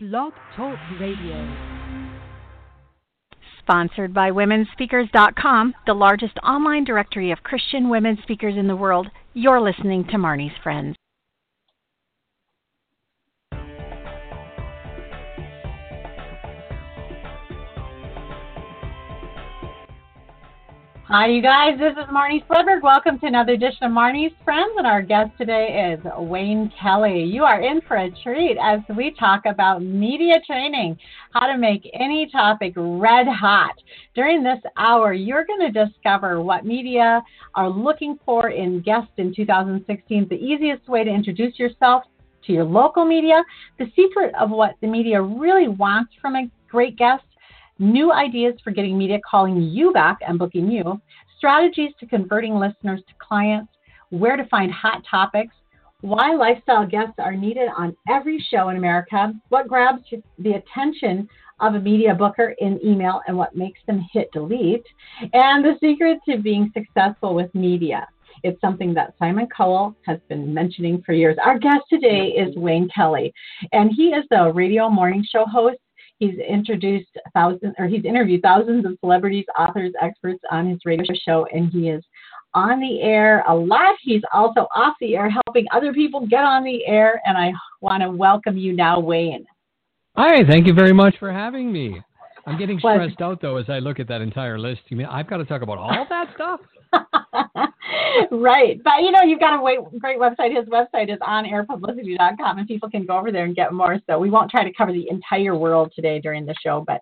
Blog Talk Radio. Sponsored by WomenSpeakers.com, the largest online directory of Christian women speakers in the world. You're listening to Marnie's Friends. Hi, you guys. This is Marnie Swedberg. Welcome to another edition of Marnie's Friends, and our guest today is Wayne Kelly. You are in for a treat as we talk about media training, how to make any topic red hot. During this hour, you're going to discover what media are looking for in guests in 2016, the easiest way to introduce yourself to your local media, the secret of what the media really wants from a great guest new ideas for getting media calling you back and booking you, strategies to converting listeners to clients, where to find hot topics, why lifestyle guests are needed on every show in America, what grabs the attention of a media booker in email and what makes them hit delete, and the secret to being successful with media. It's something that Simon Cowell has been mentioning for years. Our guest today is Wayne Kelly, and he is the radio morning show host He's introduced thousands, or he's interviewed thousands of celebrities, authors, experts on his radio show, and he is on the air a lot. He's also off the air, helping other people get on the air. And I want to welcome you now, Wayne. Hi, thank you very much for having me. I'm getting stressed out though as I look at that entire list. You mean I've got to talk about all that stuff? right. But you know, you've got a great website. His website is onairpublicity.com and people can go over there and get more. So we won't try to cover the entire world today during the show. But,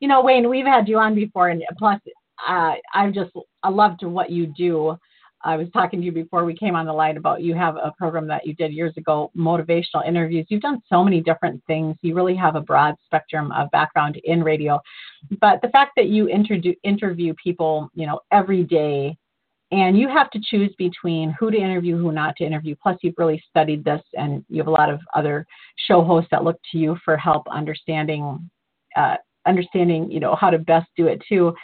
you know, Wayne, we've had you on before. And plus, uh, I just, I loved what you do. I was talking to you before we came on the line about you have a program that you did years ago, motivational interviews. You've done so many different things. You really have a broad spectrum of background in radio. But the fact that you interview interview people, you know, every day and you have to choose between who to interview, who not to interview. Plus, you've really studied this, and you have a lot of other show hosts that look to you for help understanding, uh, understanding, you know, how to best do it too.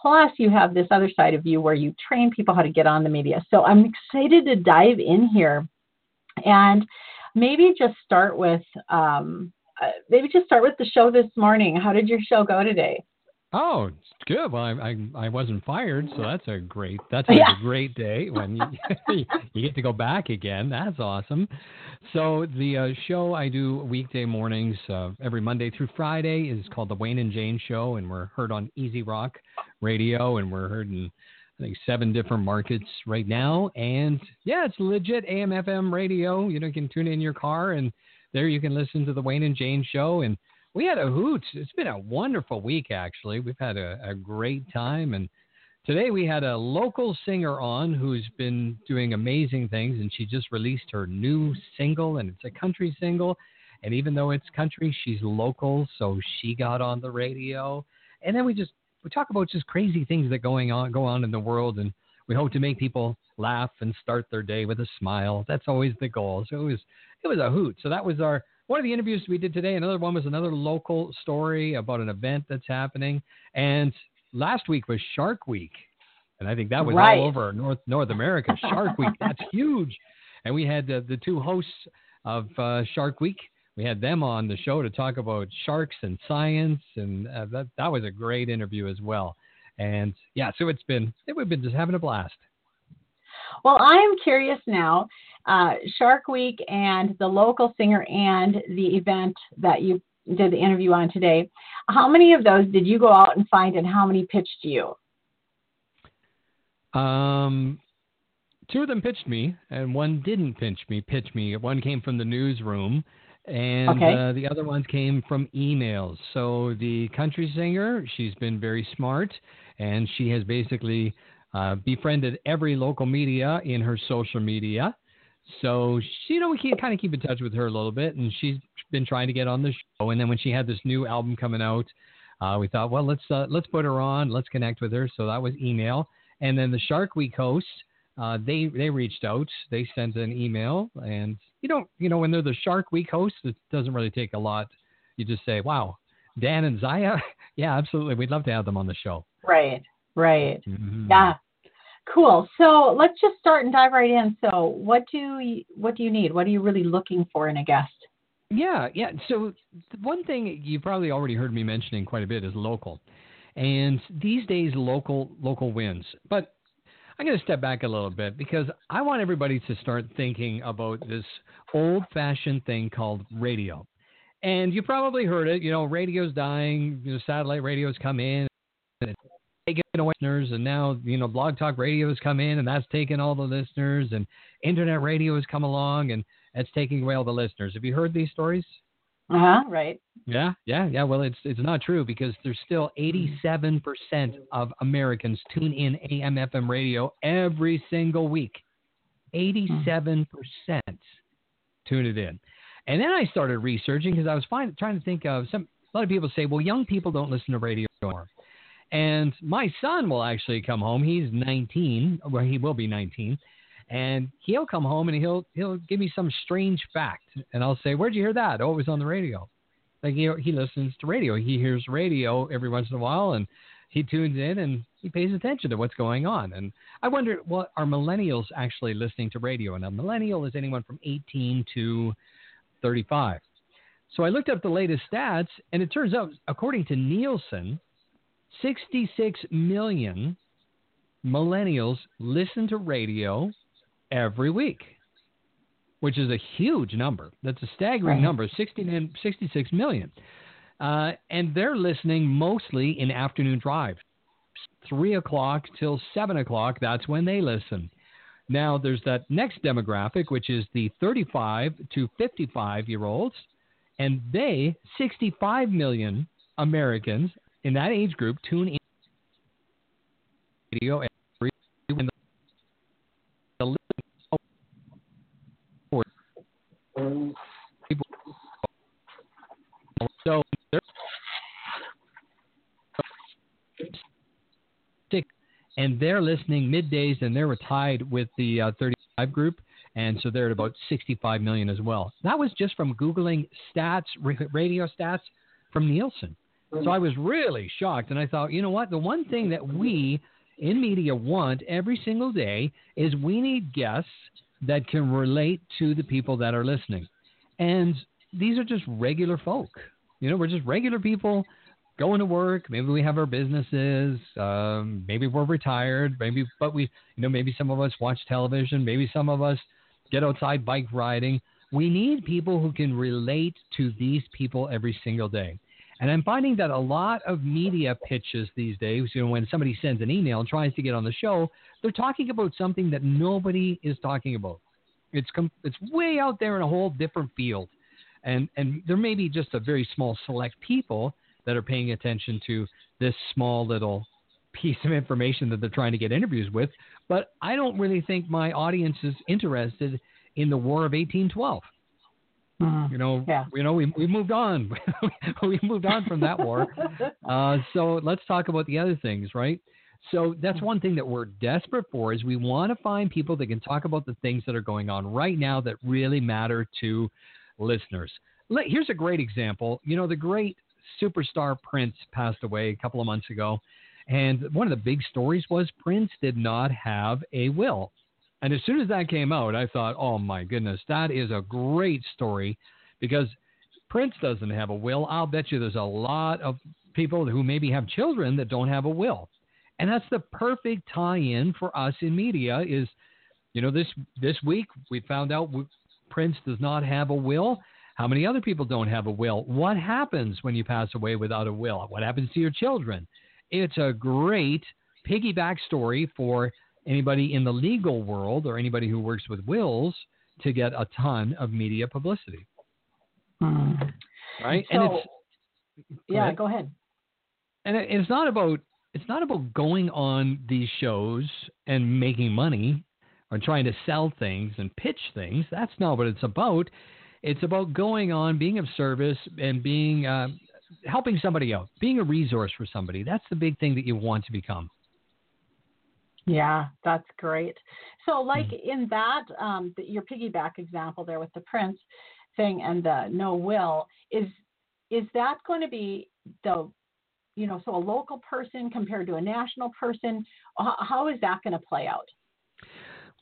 Plus, you have this other side of you where you train people how to get on the media. So I'm excited to dive in here, and maybe just start with, um, uh, maybe just start with the show this morning. How did your show go today? Oh, good. Well, I, I, I wasn't fired, so that's a great that's a yeah. great day when you you get to go back again. That's awesome. So the uh, show I do weekday mornings uh, every Monday through Friday is called the Wayne and Jane Show, and we're heard on Easy Rock Radio, and we're heard in I think seven different markets right now. And yeah, it's legit AM/FM radio. You know, you can tune in your car, and there you can listen to the Wayne and Jane Show and we had a hoot. It's been a wonderful week, actually. We've had a, a great time. And today we had a local singer on who's been doing amazing things. And she just released her new single, and it's a country single. And even though it's country, she's local. So she got on the radio. And then we just we talk about just crazy things that going on go on in the world and we hope to make people laugh and start their day with a smile. That's always the goal. So it was it was a hoot. So that was our one of the interviews we did today, another one was another local story about an event that's happening. And last week was Shark Week. And I think that was right. all over North North America. Shark Week, that's huge. And we had uh, the two hosts of uh, Shark Week. We had them on the show to talk about sharks and science, and uh, that that was a great interview as well. And yeah, so it's been we've been just having a blast. Well, I am curious now uh, Shark Week and the local singer and the event that you did the interview on today. How many of those did you go out and find, and how many pitched you? Um, two of them pitched me, and one didn't pitch me. Pitch me. One came from the newsroom, and okay. uh, the other ones came from emails. So the country singer, she's been very smart, and she has basically uh, befriended every local media in her social media. So she, you know, we can kind of keep in touch with her a little bit, and she's been trying to get on the show. And then when she had this new album coming out, uh, we thought, well, let's uh, let's put her on, let's connect with her. So that was email, and then the Shark Week hosts, uh, they they reached out, they sent an email, and you don't, you know, when they're the Shark Week hosts, it doesn't really take a lot. You just say, wow, Dan and Zaya, yeah, absolutely, we'd love to have them on the show. Right, right, mm-hmm. yeah. Cool. So let's just start and dive right in. So what do you, what do you need? What are you really looking for in a guest? Yeah, yeah. So one thing you probably already heard me mentioning quite a bit is local, and these days local local wins. But I'm going to step back a little bit because I want everybody to start thinking about this old-fashioned thing called radio. And you probably heard it. You know, radio's dying. You know, satellite radios come in taking away listeners, and now you know, blog talk radio has come in and that's taken all the listeners, and internet radio has come along and that's taking away all the listeners. Have you heard these stories? Uh huh. Right. Yeah, yeah, yeah. Well, it's it's not true because there's still 87% of Americans tune in AM FM radio every single week. 87% tune it in. And then I started researching because I was find, trying to think of some. A lot of people say, well, young people don't listen to radio anymore. And my son will actually come home. He's 19, well, he will be 19, and he'll come home and he'll he'll give me some strange fact, and I'll say, "Where'd you hear that?" Oh, it was on the radio. Like he he listens to radio. He hears radio every once in a while, and he tunes in and he pays attention to what's going on. And I wonder, what are millennials actually listening to radio? And a millennial is anyone from 18 to 35. So I looked up the latest stats, and it turns out, according to Nielsen, 66 million millennials listen to radio every week, which is a huge number. That's a staggering Right. number 60, 66 million. Uh, and they're listening mostly in afternoon drives. Three o'clock till seven o'clock, that's when they listen. Now, there's that next demographic, which is the 35 to 55 year olds, and they, 65 million Americans in that age group, tune in radio every and the people. So and they're listening middays, and they're tied with the uh, 35 group, and so they're at about 65 million as well. That was just from googling stats, radio stats from Nielsen. So I was really shocked, and I thought, you know what? The one thing that we in media want every single day is we need guests that can relate to the people that are listening. And these are just regular folk. You know, we're just regular people going to work. Maybe we have our businesses. Um, maybe we're retired. Maybe, but we, you know, maybe some of us watch television. Maybe some of us get outside bike riding. We need people who can relate to these people every single day. And I'm finding that a lot of media pitches these days, you know, when somebody sends an email and tries to get on the show, they're talking about something that nobody is talking about. It's com- it's way out there in a whole different field, and and there may be just a very small select people that are paying attention to this small little piece of information that they're trying to get interviews with. But I don't really think my audience is interested in the War of 1812. Mhm. You know, Yeah. you know, we we moved on. we moved on from that war. Uh, so let's talk about the other things, right? So that's one thing that we're desperate for is we want to find people that can talk about the things that are going on right now that really matter to listeners. Let- Here's a great example. You know, the great superstar Prince passed away a couple of months ago, and one of the big stories was Prince did not have a will. And as soon as that came out, I thought, oh my goodness, that is a great story because Prince doesn't have a will. I'll bet you there's a lot of people who maybe have children that don't have a will. And that's the perfect tie-in for us in media is, you know, this this week we found out Prince does not have a will. How many other people don't have a will? What happens when you pass away without a will? What happens to your children? It's a great piggyback story for anybody in the legal world or anybody who works with wills to get a ton of media publicity, Mhm. right? So, and it's yeah, ahead. go ahead. and it- it's not about it's not about going on these shows and making money or trying to sell things and pitch things. That's not what it's about. It's about going on, being of service, and being uh, helping somebody out, being a resource for somebody. That's the big thing that you want to become. Yeah, that's great. So, like Mm-hmm. in that, um, the, your piggyback example there with the Prince thing and the no will is is that going to be the you know so a local person compared to a national person? How, how is that going to play out?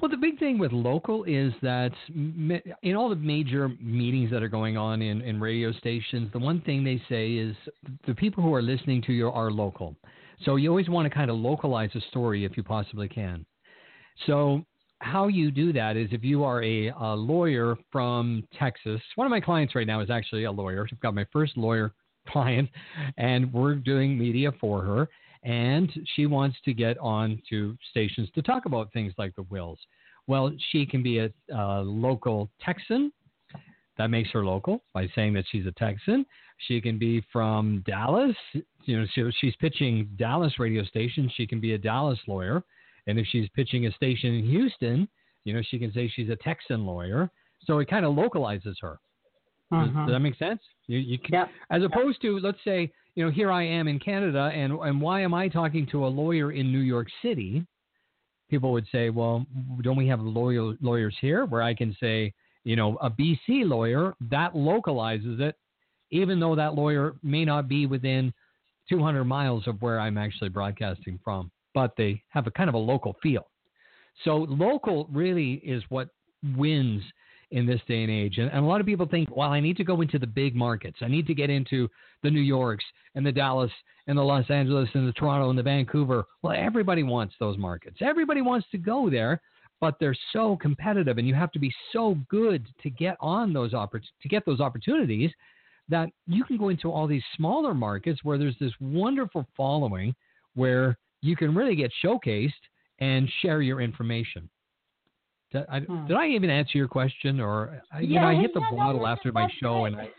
Well, the big thing with local is that in all the major meetings that are going on in, in radio stations, the one thing they say is the people who are listening to you are local. So you always want to kind of localize a story if you possibly can. So how you do that is if you are a, a lawyer from Texas. One of my clients right now is actually a lawyer. I've got my first lawyer client, and we're doing media for her. And she wants to get on to stations to talk about things like the wills. Well, she can be a, a local Texan. That makes her local by saying that she's a Texan. She can be from Dallas. You know, she, she's pitching Dallas radio station. She can be a Dallas lawyer. And if she's pitching a station in Houston, you know, she can say she's a Texan lawyer. So it kind of localizes her. Uh-huh. Does, does, that make sense? You, you can, yep. As opposed to, let's say, you know, here I am in Canada, and and why am I talking to a lawyer in New York City? People would say, well, don't we have lawyer, lawyers here where I can say, you know, a BC lawyer that localizes it, even though that lawyer may not be within 200 miles of where I'm actually broadcasting from but they have a kind of a local feel. So local really is what wins in this day and age. And, and, a lot of people think, well, I need to go into the big markets. I need to get into the New Yorks and the Dallas and the Los Angeles and the Toronto and the Vancouver. Well, everybody wants those markets. Everybody wants to go there, but they're so competitive, and you have to be so good to get on those oppor- to get those opportunities that you can go into all these smaller markets where there's this wonderful following where you can really get showcased and share your information. Did I, hmm. did I even answer your question, or yeah, you know, I hit the yeah, bottle no, after my show, great. and I.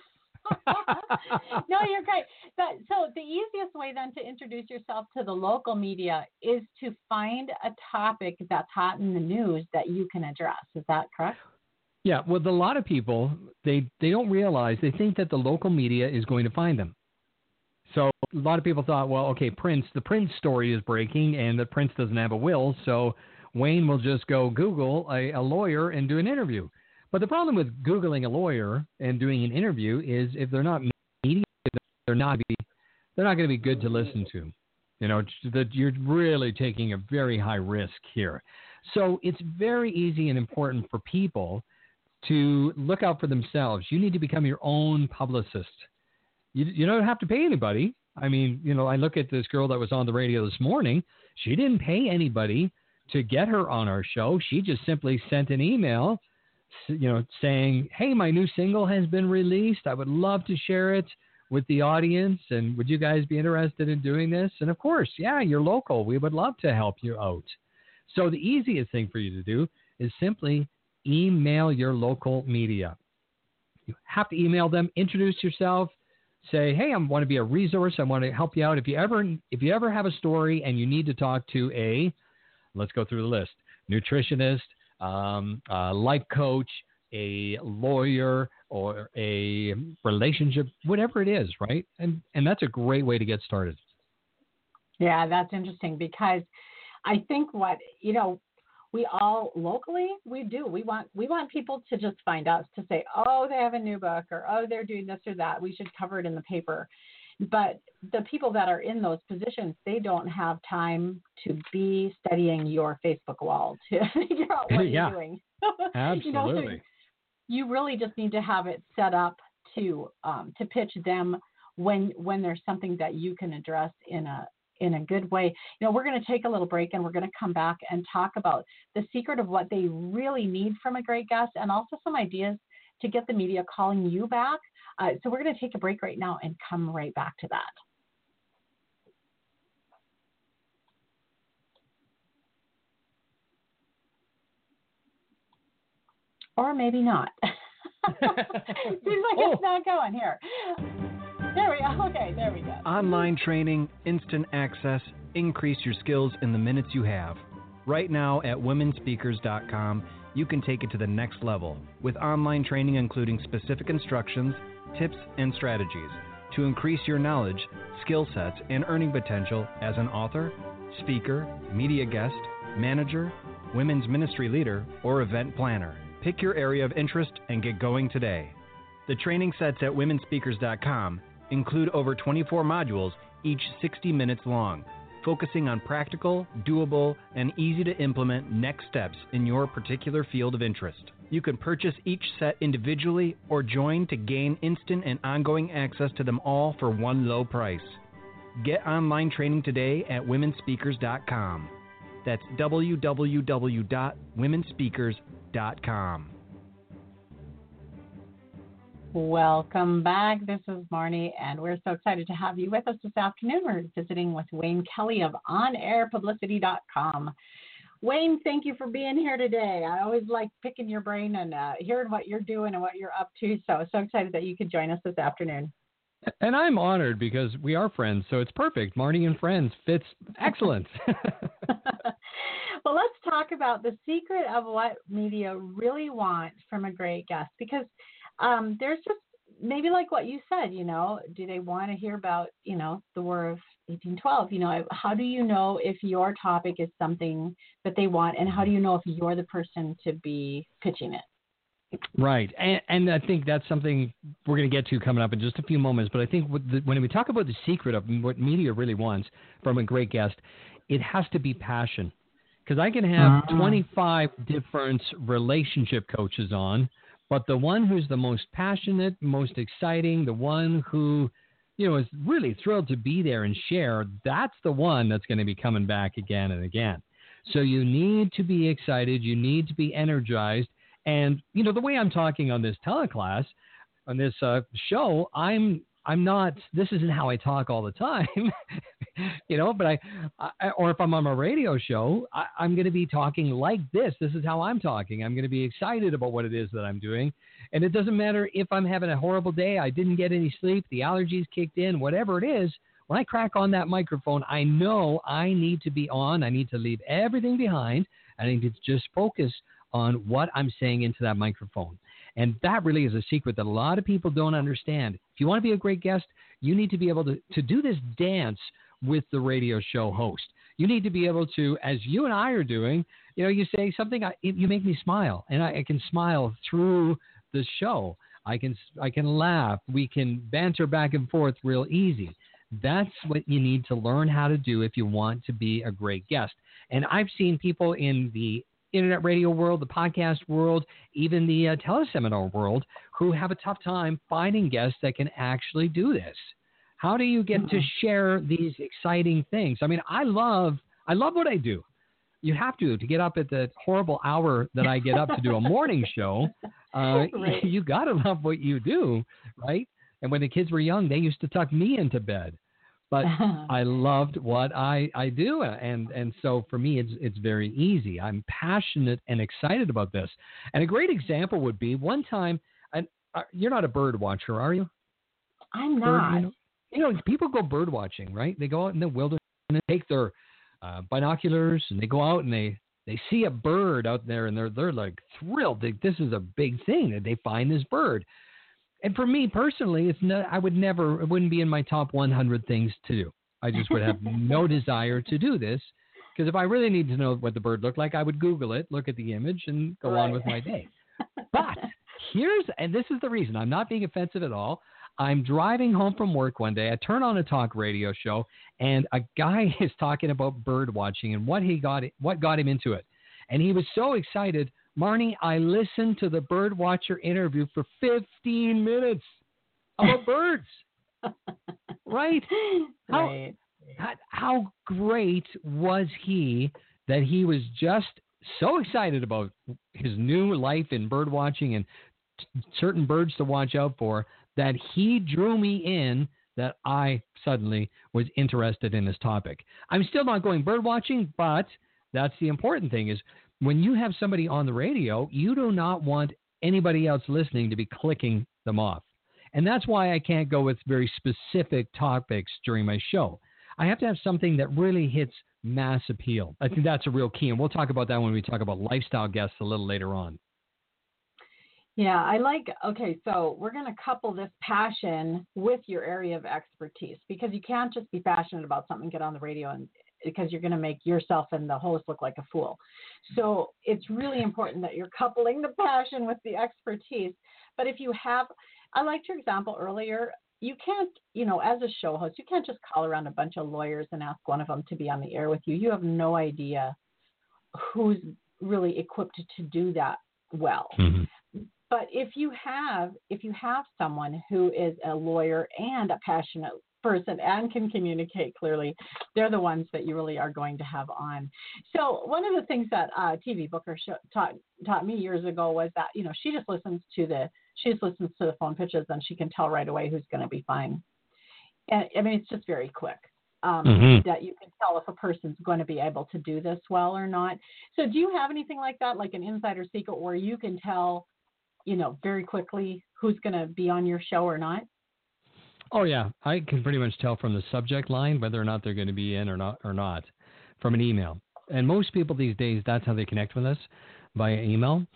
no, you're great. But so the easiest way then to introduce yourself to the local media is to find a topic that's hot in the news that you can address. Is that correct? Yeah. Well, a lot of people they they don't realize they think that the local media is going to find them. So a lot of people thought, well, okay, Prince, the Prince story is breaking, and the Prince doesn't have a will, so Wayne will just go Google a, a lawyer and do an interview. But the problem with googling a lawyer and doing an interview is if they're not media, they're not be, they're not going to be good to listen to. You know, that you're really taking a very high risk here. So it's very easy and important for people to look out for themselves. You need to become your own publicist you, you don't have to pay anybody. I mean, you know, I look at this girl that was on the radio this morning. She didn't pay anybody to get her on our show. She just simply sent an email, you know, saying, "Hey, my new single has been released. I would love to share it with the audience, and would you guys be interested in doing this?" And of course, yeah, you're local. We would love to help you out. So the easiest thing for you to do is simply email your local media. You have to email them, introduce yourself, say, "Hey, I want to be a resource. I want to help you out. If you ever if you ever have a story and you need to talk to a, let's go through the list: nutritionist, um, life coach, a lawyer, or a relationship, whatever it is, right? And and that's a great way to get started. Yeah, that's interesting because I think what you know we all locally we do. We want we want people to just find us to say oh they have a new book or oh they're doing this or that. We should cover it in the paper. But the people that are in those positions they don't have time to be studying your facebook wall to figure out what yeah. you're doing. Absolutely you, know, so you really just need to have it set up to um, to pitch them when when there's something that you can address in a in a good way. You know, we're going to take a little break and we're going to come back and talk about the secret of what they really need from a great guest and also some ideas to get the media calling you back. Uh, so we're going to take a break right now and come right back to that. Or maybe not. Seems like oh. it's not going here. There we go. Okay, there we go. Online training, instant access, increase your skills in the minutes you have. Right now at womenspeakers.com, you can take it to the next level with online training including specific instructions, tips, and strategies to increase your knowledge, skill sets, and earning potential as an author, speaker, media guest, manager, women's ministry leader, or event planner. Pick your area of interest and get going today. The training sets at womenspeakers.com include over 24 modules, each 60 minutes long. focusing on practical, doable, and easy to implement next steps in your particular field of interest. You can purchase each set individually or join to gain instant and ongoing access to them all for one low price. Get online training today at womenspeakers.com. That's www.womenspeakers.com. Welcome back. This is Marnie, and we're so excited to have you with us this afternoon. We're visiting with Wayne Kelly of OnAirPublicity.com. Wayne, thank you for being here today. I always like picking your brain and uh, hearing what you're doing and what you're up to. So, so excited that you could join us this afternoon. And I'm honored because we are friends, so it's perfect. Marnie and friends fits excellent. well, let's talk about the secret of what media really want from a great guest because um, there's just maybe like what you said, you know, do they want to hear about, you know, the War of 1812? You know, how do you know if your topic is something that they want, and how do you know if you're the person to be pitching it? Right, and, and I think that's something we're going to get to coming up in just a few moments. But I think the, when we talk about the secret of what media really wants from a great guest, it has to be passion. Because I can have uh-huh. 25 different relationship coaches on, but the one who's the most passionate, most exciting, the one who, you know, is really thrilled to be there and share, that's the one that's going to be coming back again and again. So you need to be excited, you need to be energized, and you know the way I'm talking on this teleclass, on this uh, show, I'm I'm not. This isn't how I talk all the time, you know. But I, I, or if I'm on a radio show, I, I'm going to be talking like this. This is how I'm talking. I'm going to be excited about what it is that I'm doing, and it doesn't matter if I'm having a horrible day. I didn't get any sleep. The allergies kicked in. Whatever it is, when I crack on that microphone, I know I need to be on. I need to leave everything behind. I need to just focus on what I'm saying into that microphone. And that really is a secret that a lot of people don't understand. If you want to be a great guest, you need to be able to, to do this dance with the radio show host. You need to be able to, as you and I are doing, you know, you say something, I, you make me smile, and I, I can smile through the show. I can I can laugh. We can banter back and forth real easy. That's what you need to learn how to do if you want to be a great guest. And I've seen people in the internet radio world, the podcast world, even the uh, teleseminar world, who have a tough time finding guests that can actually do this. How do you get mm-hmm. to share these exciting things? I mean, I love I love what I do. You have to to get up at the horrible hour that I get up to do a morning show. Uh, right. You got to love what you do, right? And when the kids were young, they used to tuck me into bed but I loved what I, I do, and and so for me, it's it's very easy. I'm passionate and excited about this. And a great example would be one time. And uh, you're not a bird watcher, are you? I'm not. Bird, you, know, you know, people go bird watching, right? They go out in the wilderness and they take their uh, binoculars and they go out and they they see a bird out there and they're they're like thrilled. They, this is a big thing that they find this bird. And for me personally, it's not. I would never. It wouldn't be in my top 100 things to do. I just would have no desire to do this because if I really need to know what the bird looked like, I would Google it, look at the image, and go right. on with my day. But here's, and this is the reason I'm not being offensive at all. I'm driving home from work one day. I turn on a talk radio show, and a guy is talking about bird watching and what he got, what got him into it. And he was so excited Marnie, I listened to the bird watcher interview for 15 minutes about birds. right? How, right. How, how great was he that he was just so excited about his new life in bird watching and t- certain birds to watch out for that he drew me in that I suddenly was interested in this topic. I'm still not going bird watching, but that's the important thing is when you have somebody on the radio, you do not want anybody else listening to be clicking them off. And that's why I can't go with very specific topics during my show. I have to have something that really hits mass appeal. I think that's a real key. And we'll talk about that when we talk about lifestyle guests a little later on. Yeah, I like, okay, so we're going to couple this passion with your area of expertise because you can't just be passionate about something, get on the radio and, because you're going to make yourself and the host look like a fool. So it's really important that you're coupling the passion with the expertise. But if you have, I liked your example earlier you can't, you know, as a show host, you can't just call around a bunch of lawyers and ask one of them to be on the air with you. You have no idea who's really equipped to do that well. Mm-hmm. But if you have if you have someone who is a lawyer and a passionate person and can communicate clearly, they're the ones that you really are going to have on. So one of the things that uh, TV Booker show, taught taught me years ago was that you know she just listens to the she just listens to the phone pitches and she can tell right away who's going to be fine. And I mean it's just very quick. Um, Mm-hmm. That you can tell if a person's going to be able to do this well or not. So, do you have anything like that, like an insider secret, where you can tell, you know, very quickly who's going to be on your show or not? Oh yeah, I can pretty much tell from the subject line whether or not they're going to be in or not or not from an email. And most people these days, that's how they connect with us via email.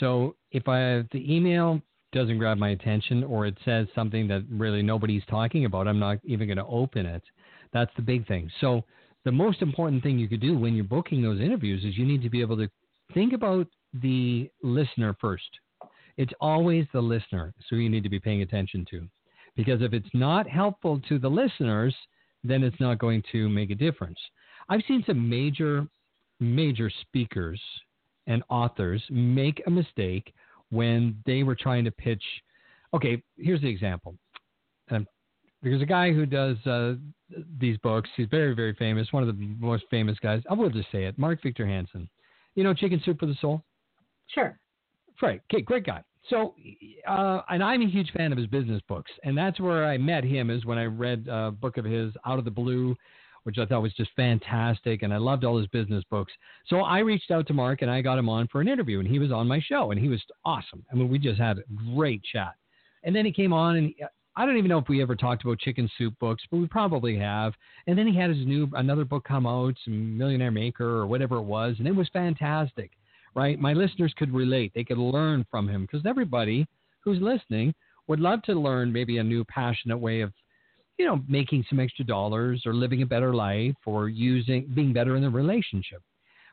So if I if the email doesn't grab my attention or it says something that really nobody's talking about, I'm not even going to open it. That's the big thing. So the most important thing you could do when you're booking those interviews is you need to be able to think about the listener first. It's always the listener, so you need to be paying attention to. Because if it's not helpful to the listeners, then it's not going to make a difference. I've seen some major, major speakers and authors make a mistake when they were trying to pitch. Okay, here's the example. Um, there's a guy who does uh, these books. He's very, very famous. One of the most famous guys. I will just say it. Mark Victor Hansen. You know, Chicken Soup for the Soul. Sure. Right. Okay, great guy. So, uh, and I'm a huge fan of his business books, and that's where I met him. Is when I read a book of his, Out of the Blue, which I thought was just fantastic, and I loved all his business books. So I reached out to Mark and I got him on for an interview, and he was on my show, and he was awesome. I mean, we just had a great chat. And then he came on, and I don't even know if we ever talked about chicken soup books, but we probably have. And then he had his new another book come out, some Millionaire Maker or whatever it was, and it was fantastic right? My listeners could relate. They could learn from him because everybody who's listening would love to learn maybe a new passionate way of, you know, making some extra dollars or living a better life or using being better in the relationship.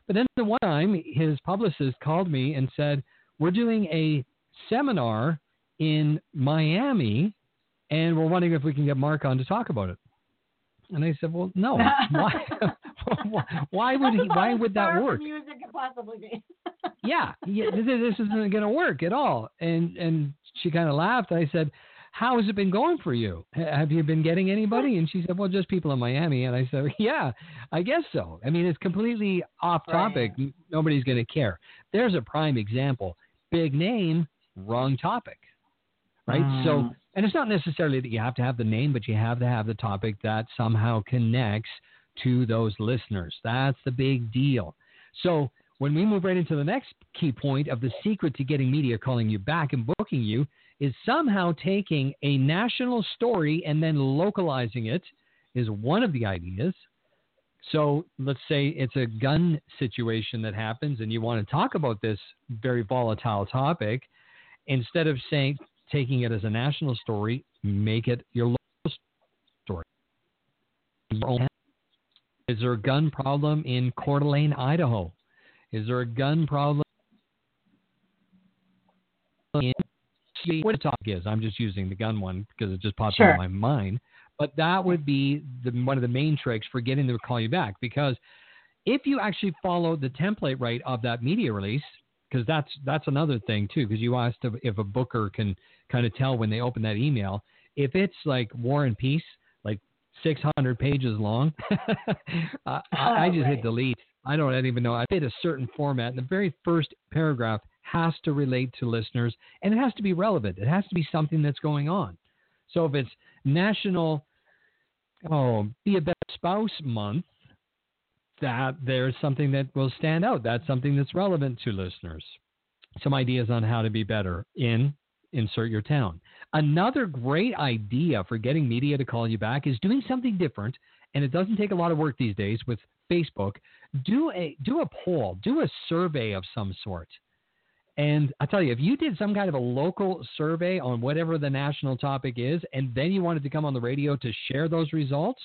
But then the one time his publicist called me and said, "We're doing a seminar in Miami and we're wondering if we can get Mark on to talk about it." And I said, "Well, no. Why why would he, why would that work?" Music could possibly be. yeah, yeah this, this isn't going to work at all. And and she kind of laughed. I said, "How has it been going for you? Have you been getting anybody?" And she said, "Well, just people in Miami." And I said, "Yeah, I guess so. I mean, it's completely off topic. Right. Nobody's going to care." There's a prime example. Big name, wrong topic. Right? So, Mm. and it's not necessarily that you have to have the name, but you have to have the topic that somehow connects to those listeners. That's the big deal. So, when we move right into the next key point of the secret to getting media calling you back and booking you is somehow taking a national story and then localizing it is one of the ideas. So let's say it's a gun situation that happens and you want to talk about this very volatile topic. Instead of saying taking it as a national story, make it your local story. Is there a gun problem in Coeur d'Alene, Idaho? Is there a gun problem in what the topic is? I'm just using the gun one because it just popped Sure. into my mind. But that would be the, one of the main tricks for getting them to call you back because if you actually follow the template right of that media release, because that's that's another thing too. Because you asked if, a booker can kind of tell when they open that email if it's like War and Peace, like 600 pages long. I, I just right. hit delete. I don't even know. I hit a certain format, and the very first paragraph has to relate to listeners, and it has to be relevant. It has to be something that's going on. So if it's National, oh, Be a Better Spouse Month, that there's something that will stand out. That's something that's relevant to listeners. Some ideas on how to be better in insert your town. Another great idea for getting media to call you back is doing something different, and it doesn't take a lot of work these days with Facebook. Do a do a poll, do a survey of some sort. And I tell you, if you did some kind of a local survey on whatever the national topic is, and then you wanted to come on the radio to share those results,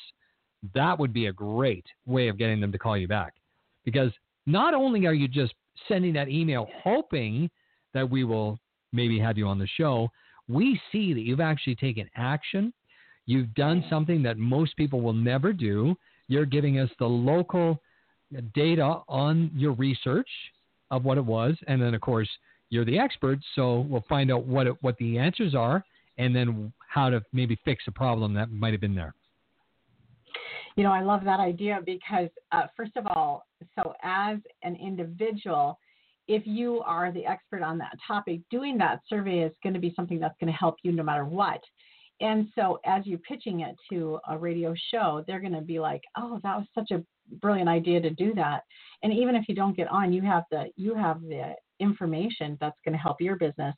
that would be a great way of getting them to call you back. Because not only are you just sending that email hoping that we will maybe have you on the show, we see that you've actually taken action You've done something that most people will never do. You're giving us the local data on your research of what it was, and then of course you're the expert, so we'll find out what it, what the answers are, and then how to maybe fix a problem that might have been there. You know, I love that idea because, uh, first of all, so as an individual, if you are the expert on that topic, doing that survey is going to be something that's going to help you no matter what. And so, as you're pitching it to a radio show, they're going to be like, "Oh, that was such a brilliant idea to do that." And even if you don't get on, you have the you have the information that's going to help your business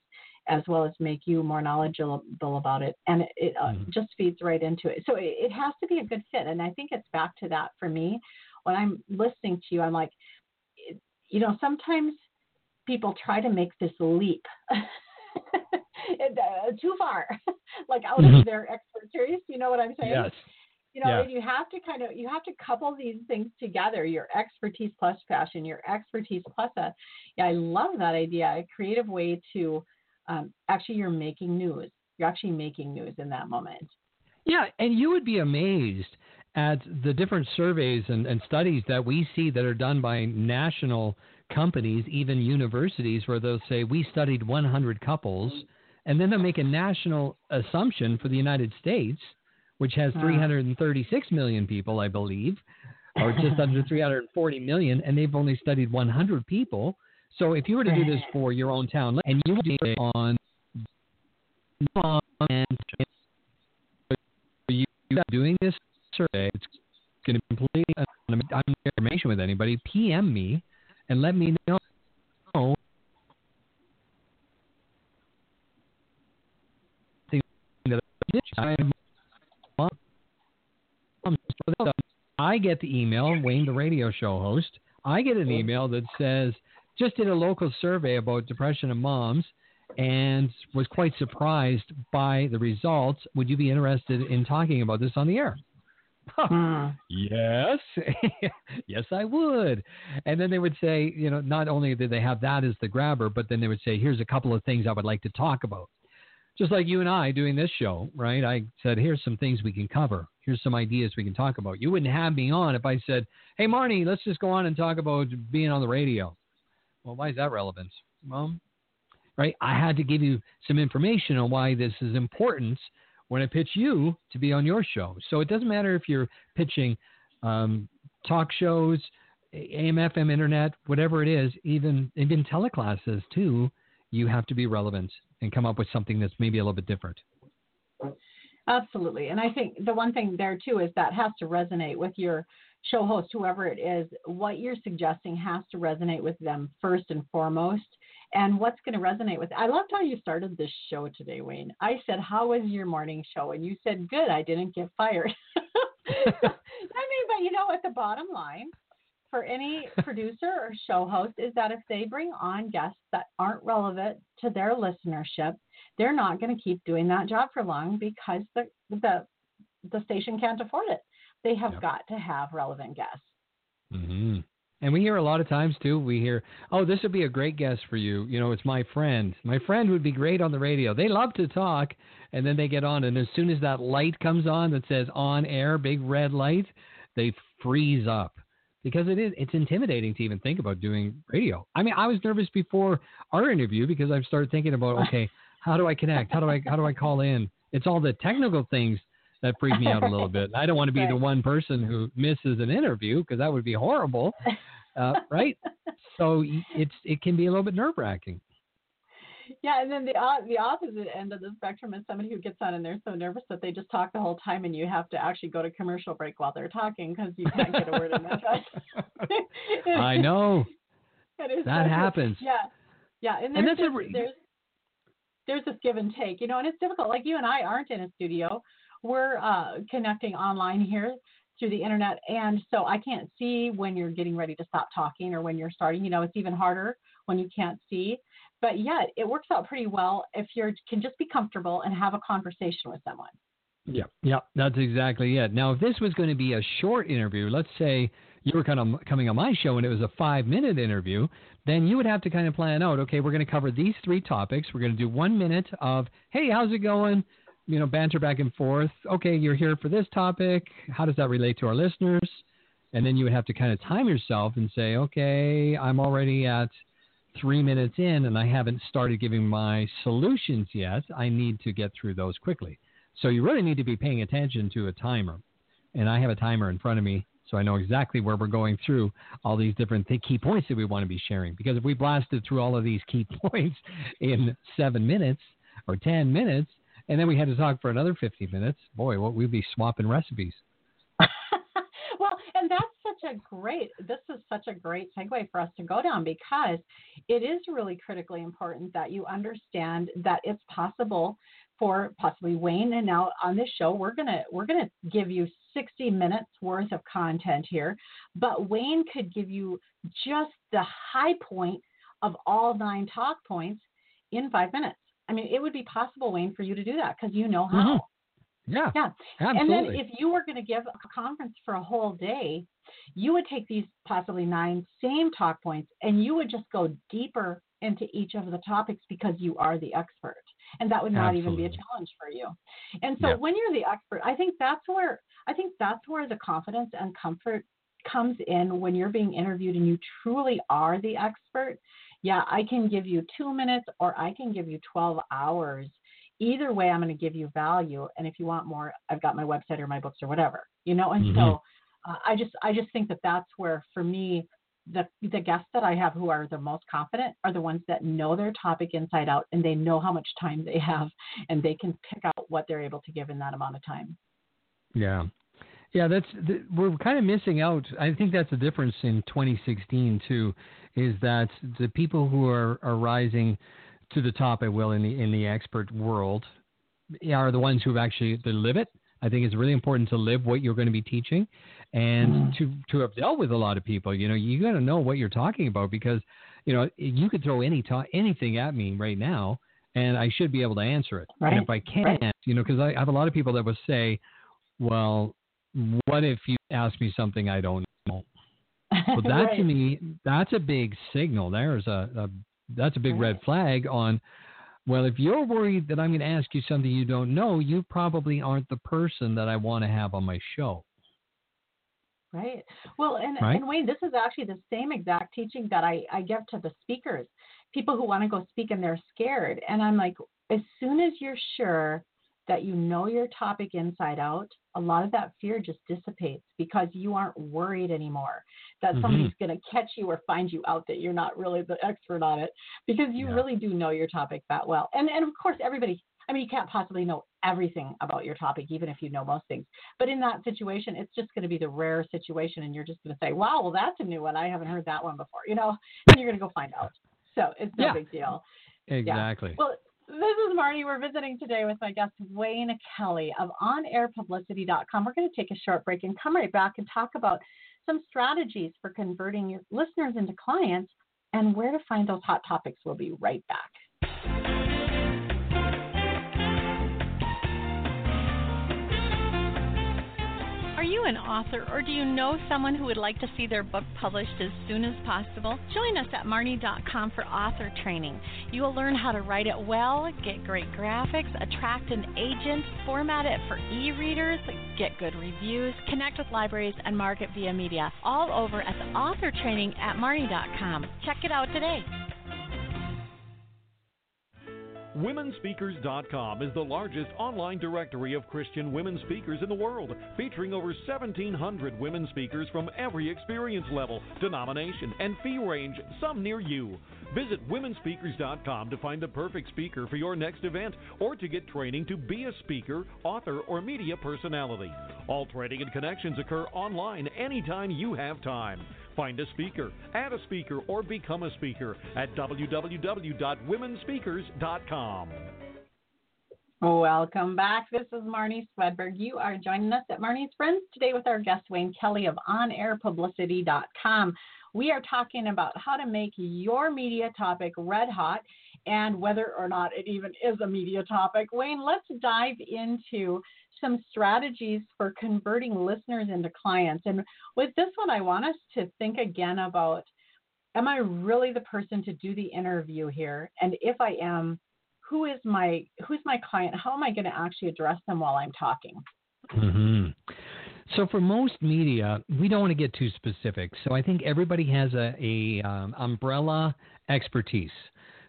as well as make you more knowledgeable about it. And it, uh, mm-hmm. just feeds right into it. So it, it has to be a good fit. And I think it's back to that for me. When I'm listening to you, I'm like, you know, sometimes people try to make this leap. uh, too far, like out mm-hmm. of their expertise. You know what I'm saying? Yes. You know, yeah. you have to kind of you have to couple these things together. Your expertise plus passion, your expertise plus a. Yeah, I love that idea. A creative way to um, actually you're making news. You're actually making news in that moment. Yeah, and you would be amazed at the different surveys and, and studies that we see that are done by national companies, even universities, where they'll say we studied 100 couples and then they'll make a national assumption for the United States, which has hmm. 336 million people, I believe, or just under 340 million, and they've only studied 100 people. So if you were to do this for your own town, and you would do it on and you doing this survey, it's going to be completely I'm information with anybody. PM me and let me know I get the email, Wayne, the radio show host. I get an email that says, just did a local survey about depression in moms and was quite surprised by the results. Would you be interested in talking about this on the air? Hmm. yes, yes, I would. And then they would say, you know, not only did they have that as the grabber, but then they would say, here's a couple of things I would like to talk about just like you and I doing this show, right? I said, here's some things we can cover. Here's some ideas we can talk about. You wouldn't have me on if I said, hey, Marnie, let's just go on and talk about being on the radio. Well, why is that relevant? Well, right? I had to give you some information on why this is important when I pitch you to be on your show. So it doesn't matter if you're pitching um, talk shows, AM, FM, internet, whatever it is, even even teleclasses too you have to be relevant and come up with something that's maybe a little bit different. Absolutely. And I think the one thing there too is that has to resonate with your show host, whoever it is. What you're suggesting has to resonate with them first and foremost. And what's going to resonate with I loved how you started this show today, Wayne. I said, How was your morning show? And you said, Good, I didn't get fired. I mean, but you know, at the bottom line, for any producer or show host is that if they bring on guests that aren't relevant to their listenership, they're not going to keep doing that job for long because the the the station can't afford it. They have yep. got to have relevant guests. Mm-hmm. And we hear a lot of times too. We hear, "Oh, this would be a great guest for you." You know, it's my friend. My friend would be great on the radio. They love to talk, and then they get on, and as soon as that light comes on that says "on air," big red light, they freeze up because it is it's intimidating to even think about doing radio. I mean, I was nervous before our interview because I've started thinking about okay, how do I connect? How do I how do I call in? It's all the technical things that freak me out a little bit. I don't want to be right. the one person who misses an interview because that would be horrible, uh, right? So it's it can be a little bit nerve wracking. Yeah, and then the uh, the opposite end of the spectrum is somebody who gets on and they're so nervous that they just talk the whole time, and you have to actually go to commercial break while they're talking because you can't get a word in edgewise. I know. that is that happens. Yeah, yeah, and there's, and that's a, there's there's this give and take, you know, and it's difficult. Like you and I aren't in a studio; we're uh, connecting online here through the internet, and so I can't see when you're getting ready to stop talking or when you're starting. You know, it's even harder when you can't see but yet it works out pretty well if you can just be comfortable and have a conversation with someone. Yeah, yeah, that's exactly it. Now, if this was going to be a short interview, let's say you were kind of coming on my show and it was a five minute interview, then you would have to kind of plan out, okay, we're going to cover these three topics. We're going to do one minute of, hey, how's it going? You know, banter back and forth. Okay, you're here for this topic. How does that relate to our listeners? And then you would have to kind of time yourself and say, okay, I'm already at three minutes in and I haven't started giving my solutions yet. I need to get through those quickly. So you really need to be paying attention to a timer. And I have a timer in front of me so I know exactly where we're going through all these different th- key points that we want to be sharing. Because if we blasted through all of these key points in seven minutes or 10 minutes, and then we had to talk for another 50 minutes, boy, what we'd be swapping recipes. well, and that's such a great, this is such a great segue for us to go down because it is really critically important that you understand that it's possible for possibly Wayne. And now on this show, we're gonna we're gonna give you 60 minutes worth of content here, but Wayne could give you just the high point of all nine talk points in five minutes. I mean, it would be possible, Wayne, for you to do that because you know how. Mm-hmm. Yeah. Yeah. Absolutely. And then if you were going to give a conference for a whole day, you would take these possibly nine same talk points and you would just go deeper into each of the topics because you are the expert. And that would not Absolutely. even be a challenge for you. And so Yeah. when you're the expert, I think that's where I think that's where the confidence and comfort comes in when you're being interviewed and you truly are the expert. Yeah, I can give you 2 minutes or I can give you 12 hours. Either way I'm going to give you value and if you want more, I've got my website or my books or whatever. You know, and Mhm. so uh, I just I just think that that's where for me the the guests that I have who are the most confident are the ones that know their topic inside out and they know how much time they have and they can pick out what they're able to give in that amount of time. Yeah. Yeah, that's th- we're kind of missing out. I think that's the difference in 2016 too, is that the people who are, are rising to the top, I will, in the in the expert world, are the ones who have actually they live it. I think it's really important to live what you're going to be teaching, and Mhm. to to have dealt with a lot of people. You know, you got to know what you're talking about because, you know, you could throw any ta- anything at me right now, and I should be able to answer it. Right, And if I can't, you know, because I have a lot of people that will say, well, what if you ask me something I don't know? Well, that Right. to me, that's a big signal. There's a, a that's a big red flag on. Well, if you're worried that I'm going to ask you something you don't know, you probably aren't the person that I want to have on my show. Right. Well, and, Right? and Wayne, this is actually the same exact teaching that I, I give to the speakers, people who want to go speak and they're scared. And I'm like, as soon as you're sure that you know your topic inside out, a lot of that fear just dissipates because you aren't worried anymore that Mhm. somebody's going to catch you or find you out that you're not really the expert on it because you Yeah. really do know your topic that well. And and of course everybody I mean you can't possibly know everything about your topic even if you know most things. But in that situation it's just going to be the rare situation and you're just going to say, "Wow, well that's a new one. I haven't heard that one before." You know, and you're going to go find out. So, it's no Yeah. big deal. Exactly. Well, this is Marnie. We're visiting today with my guest, Wayne Kelly of OnAirPublicity.com. We're going to take a short break and come right back and talk about some strategies for converting your listeners into clients and where to find those hot topics. We'll be right back. An author or do you know someone who would like to see their book published as soon as possible? Join us at Marnie.com for author training. You will learn how to write it well, get great graphics, attract an agent, format it for e readers, get good reviews, connect with libraries, and market via media. All over at the author training at Marnie.com. Check it out today. WomenSpeakers.com is the largest online directory of Christian women speakers in the world, featuring over 1,700 women speakers from every experience level, denomination, and fee range, some near you. Visit WomenSpeakers.com to find the perfect speaker for your next event or to get training to be a speaker, author, or media personality. All training and connections occur online anytime you have time. Find a speaker, add a speaker, or become a speaker at www.womenspeakers.com. Welcome back. This is Marnie Swedberg. You are joining us at Marnie's Friends today with our guest, Wayne Kelly of OnAirPublicity.com. We are talking about how to make your media topic red hot and whether or not it even is a media topic. Wayne, let's dive into some strategies for converting listeners into clients. And with this one, I want us to think again about am I really the person to do the interview here? And if I am, who is my who's my client? How am I going to actually address them while I'm talking? hmm So for most media, we don't want to get too specific. So I think everybody has a, a um, umbrella expertise.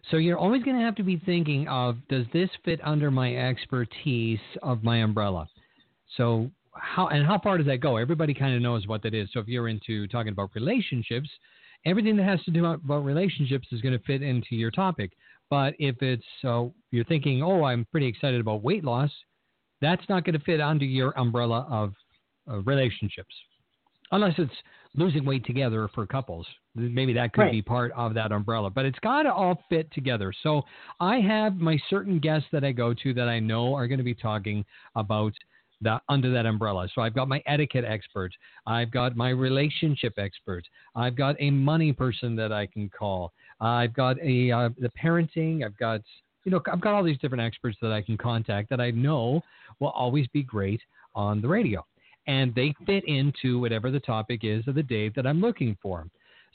So you're always going to have to be thinking of does this fit under my expertise of my umbrella? So how and how far does that go? Everybody kind of knows what that is. So if you're into talking about relationships, everything that has to do about relationships is going to fit into your topic. But if it's uh, you're thinking, oh, I'm pretty excited about weight loss, that's not going to fit under your umbrella of uh, relationships, unless it's losing weight together for couples. Maybe that could right. be part of that umbrella, but it's got to all fit together. So I have my certain guests that I go to that I know are going to be talking about that under that umbrella. So I've got my etiquette expert, I've got my relationship expert, I've got a money person that I can call, I've got a uh, the parenting, I've got you know I've got all these different experts that I can contact that I know will always be great on the radio, and they fit into whatever the topic is of the day that I'm looking for.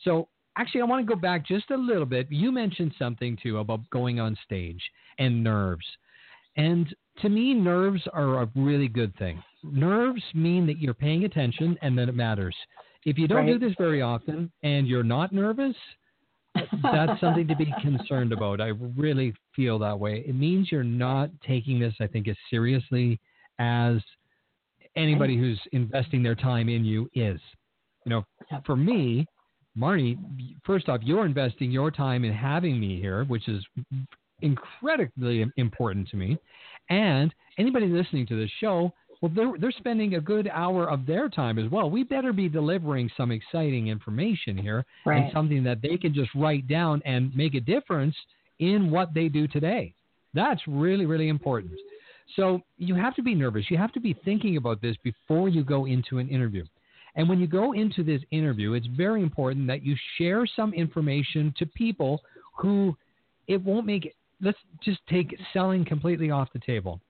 So actually, I want to go back just a little bit. You mentioned something too about going on stage and nerves. And to me, nerves are a really good thing. Nerves mean that you're paying attention and that it matters. If you don't right. do this very often and you're not nervous, that's something to be concerned about. I really feel that way. It means you're not taking this, I think, as seriously as anybody who's investing their time in you is. You know, for me, Marnie, first off, you're investing your time in having me here, which is incredibly important to me. And anybody listening to this show, well, they're, they're spending a good hour of their time as well. We better be delivering some exciting information here right. and something that they can just write down and make a difference in what they do today. That's really, really important. So you have to be nervous. You have to be thinking about this before you go into an interview. And when you go into this interview, it's very important that you share some information to people who it won't make let's just take selling completely off the table.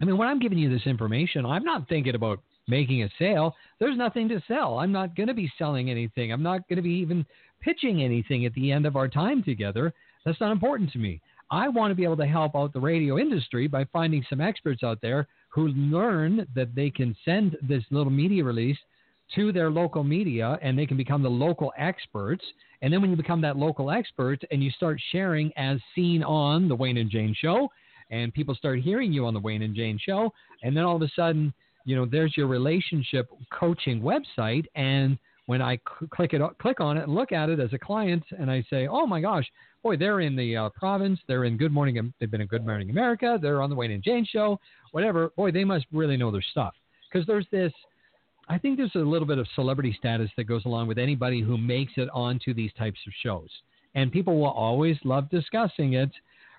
I mean, when I'm giving you this information, I'm not thinking about making a sale. There's nothing to sell. I'm not going to be selling anything. I'm not going to be even pitching anything at the end of our time together. That's not important to me. I want to be able to help out the radio industry by finding some experts out there who learn that they can send this little media release to their local media and they can become the local experts. And then when you become that local expert and you start sharing as seen on the Wayne and Jane show, and people start hearing you on the Wayne and Jane show, and then all of a sudden, you know, there's your relationship coaching website. And when I cl- click it, click on it, and look at it as a client, and I say, "Oh my gosh, boy, they're in the uh, province. They're in Good Morning. They've been in Good Morning America. They're on the Wayne and Jane show. Whatever. Boy, they must really know their stuff because there's this." I think there's a little bit of celebrity status that goes along with anybody who makes it onto these types of shows. And people will always love discussing it,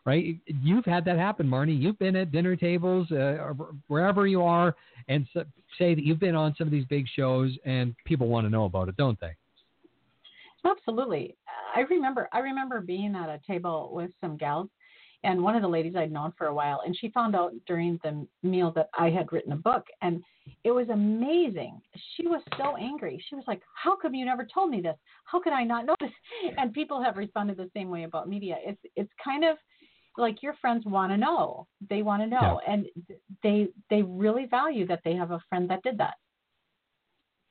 right? You've had that happen, Marnie. You've been at dinner tables, uh, wherever you are, and so, say that you've been on some of these big shows, and people want to know about it, don't they? Absolutely. I remember. I remember being at a table with some gals, and one of the ladies I'd known for a while, and she found out during the meal that I had written a book, and it was amazing. She was so angry. She was like, "How come you never told me this? How could I not know this?" And people have responded the same way about media. It's it's kind of like your friends want to know. They want to know, yeah. and they they really value that they have a friend that did that.